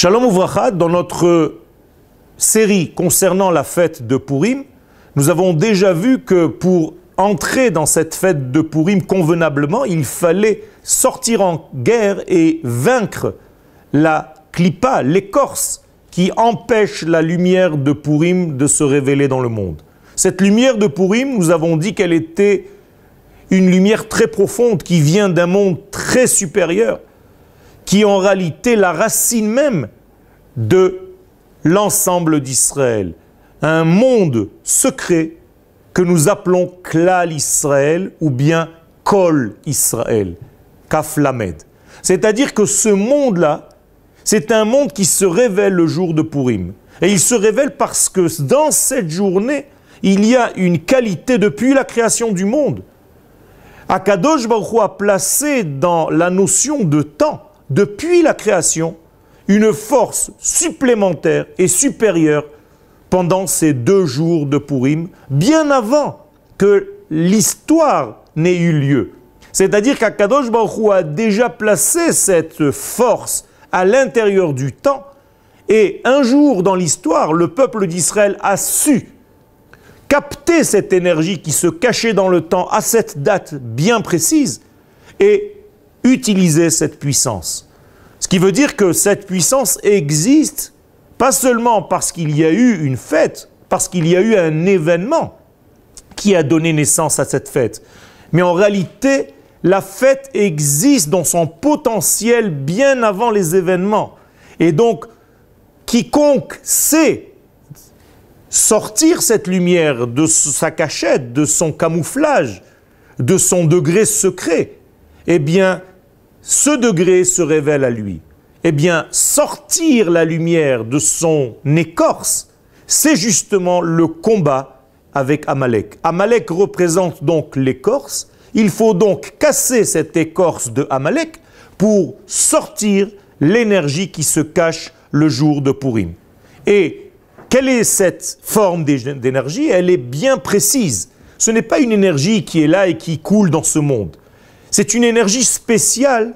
Shalom Ouvracha, dans notre série concernant la fête de Purim, nous avons déjà vu que pour entrer dans cette fête de Purim convenablement, il fallait sortir en guerre et vaincre la clipa, l'écorce qui empêche la lumière de Purim de se révéler dans le monde. Cette lumière de Purim, nous avons dit qu'elle était une lumière très profonde qui vient d'un monde très supérieur, qui est en réalité la racine même de l'ensemble d'Israël. Un monde secret que nous appelons Klal Israël ou bien Kol Israël, Kaflamed. C'est-à-dire que ce monde-là, c'est un monde qui se révèle le jour de Purim. Et il se révèle parce que dans cette journée, il y a une qualité depuis la création du monde. Akadosh Baruch placé dans la notion de temps, depuis la création, une force supplémentaire et supérieure pendant ces deux jours de Purim, bien avant que l'histoire n'ait eu lieu. C'est-à-dire qu'Akadosh Baruch a déjà placé cette force à l'intérieur du temps, et un jour dans l'histoire, le peuple d'Israël a su capter cette énergie qui se cachait dans le temps à cette date bien précise et utiliser cette puissance. Ce qui veut dire que cette puissance existe pas seulement parce qu'il y a eu une fête, parce qu'il y a eu un événement qui a donné naissance à cette fête, mais en réalité, la fête existe dans son potentiel bien avant les événements. Et donc, quiconque sait sortir cette lumière de sa cachette, de son camouflage, de son degré secret, eh bien, ce degré se révèle à lui. Eh bien, sortir la lumière de son écorce, c'est justement le combat avec Amalek. Amalek représente donc l'écorce. Il faut donc casser cette écorce de Amalek pour sortir l'énergie qui se cache le jour de Purim. Et quelle est cette forme d'énergie? Elle est bien précise. Ce n'est pas une énergie qui est là et qui coule dans ce monde. C'est une énergie spéciale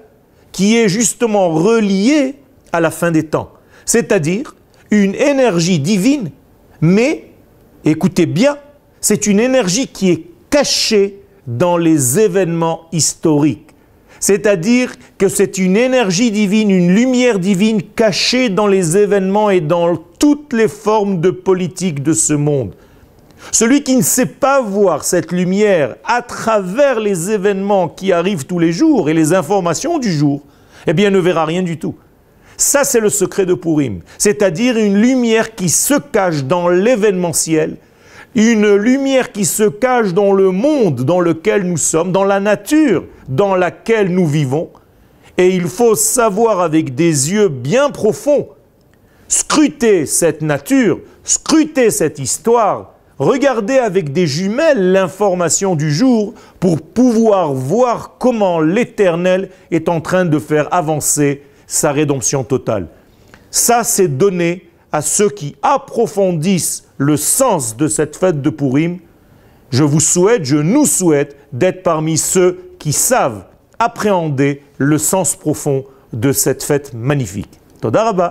qui est justement reliée à la fin des temps. C'est-à-dire une énergie divine, mais, écoutez bien, c'est une énergie qui est cachée dans les événements historiques. C'est-à-dire que c'est une énergie divine, une lumière divine cachée dans les événements et dans toutes les formes de politique de ce monde. Celui qui ne sait pas voir cette lumière à travers les événements qui arrivent tous les jours et les informations du jour, eh bien ne verra rien du tout. Ça, c'est le secret de Purim, c'est-à-dire une lumière qui se cache dans l'événementiel une lumière qui se cache dans le monde dans lequel nous sommes, dans la nature dans laquelle nous vivons. Et il faut savoir avec des yeux bien profonds, scruter cette nature, scruter cette histoire, regarder avec des jumelles l'information du jour pour pouvoir voir comment l'Éternel est en train de faire avancer sa rédemption totale. Ça, c'est donné à ceux qui approfondissent le sens de cette fête de Purim. Je vous souhaite, je nous souhaite d'être parmi ceux qui savent appréhender le sens profond de cette fête magnifique. Todaraba.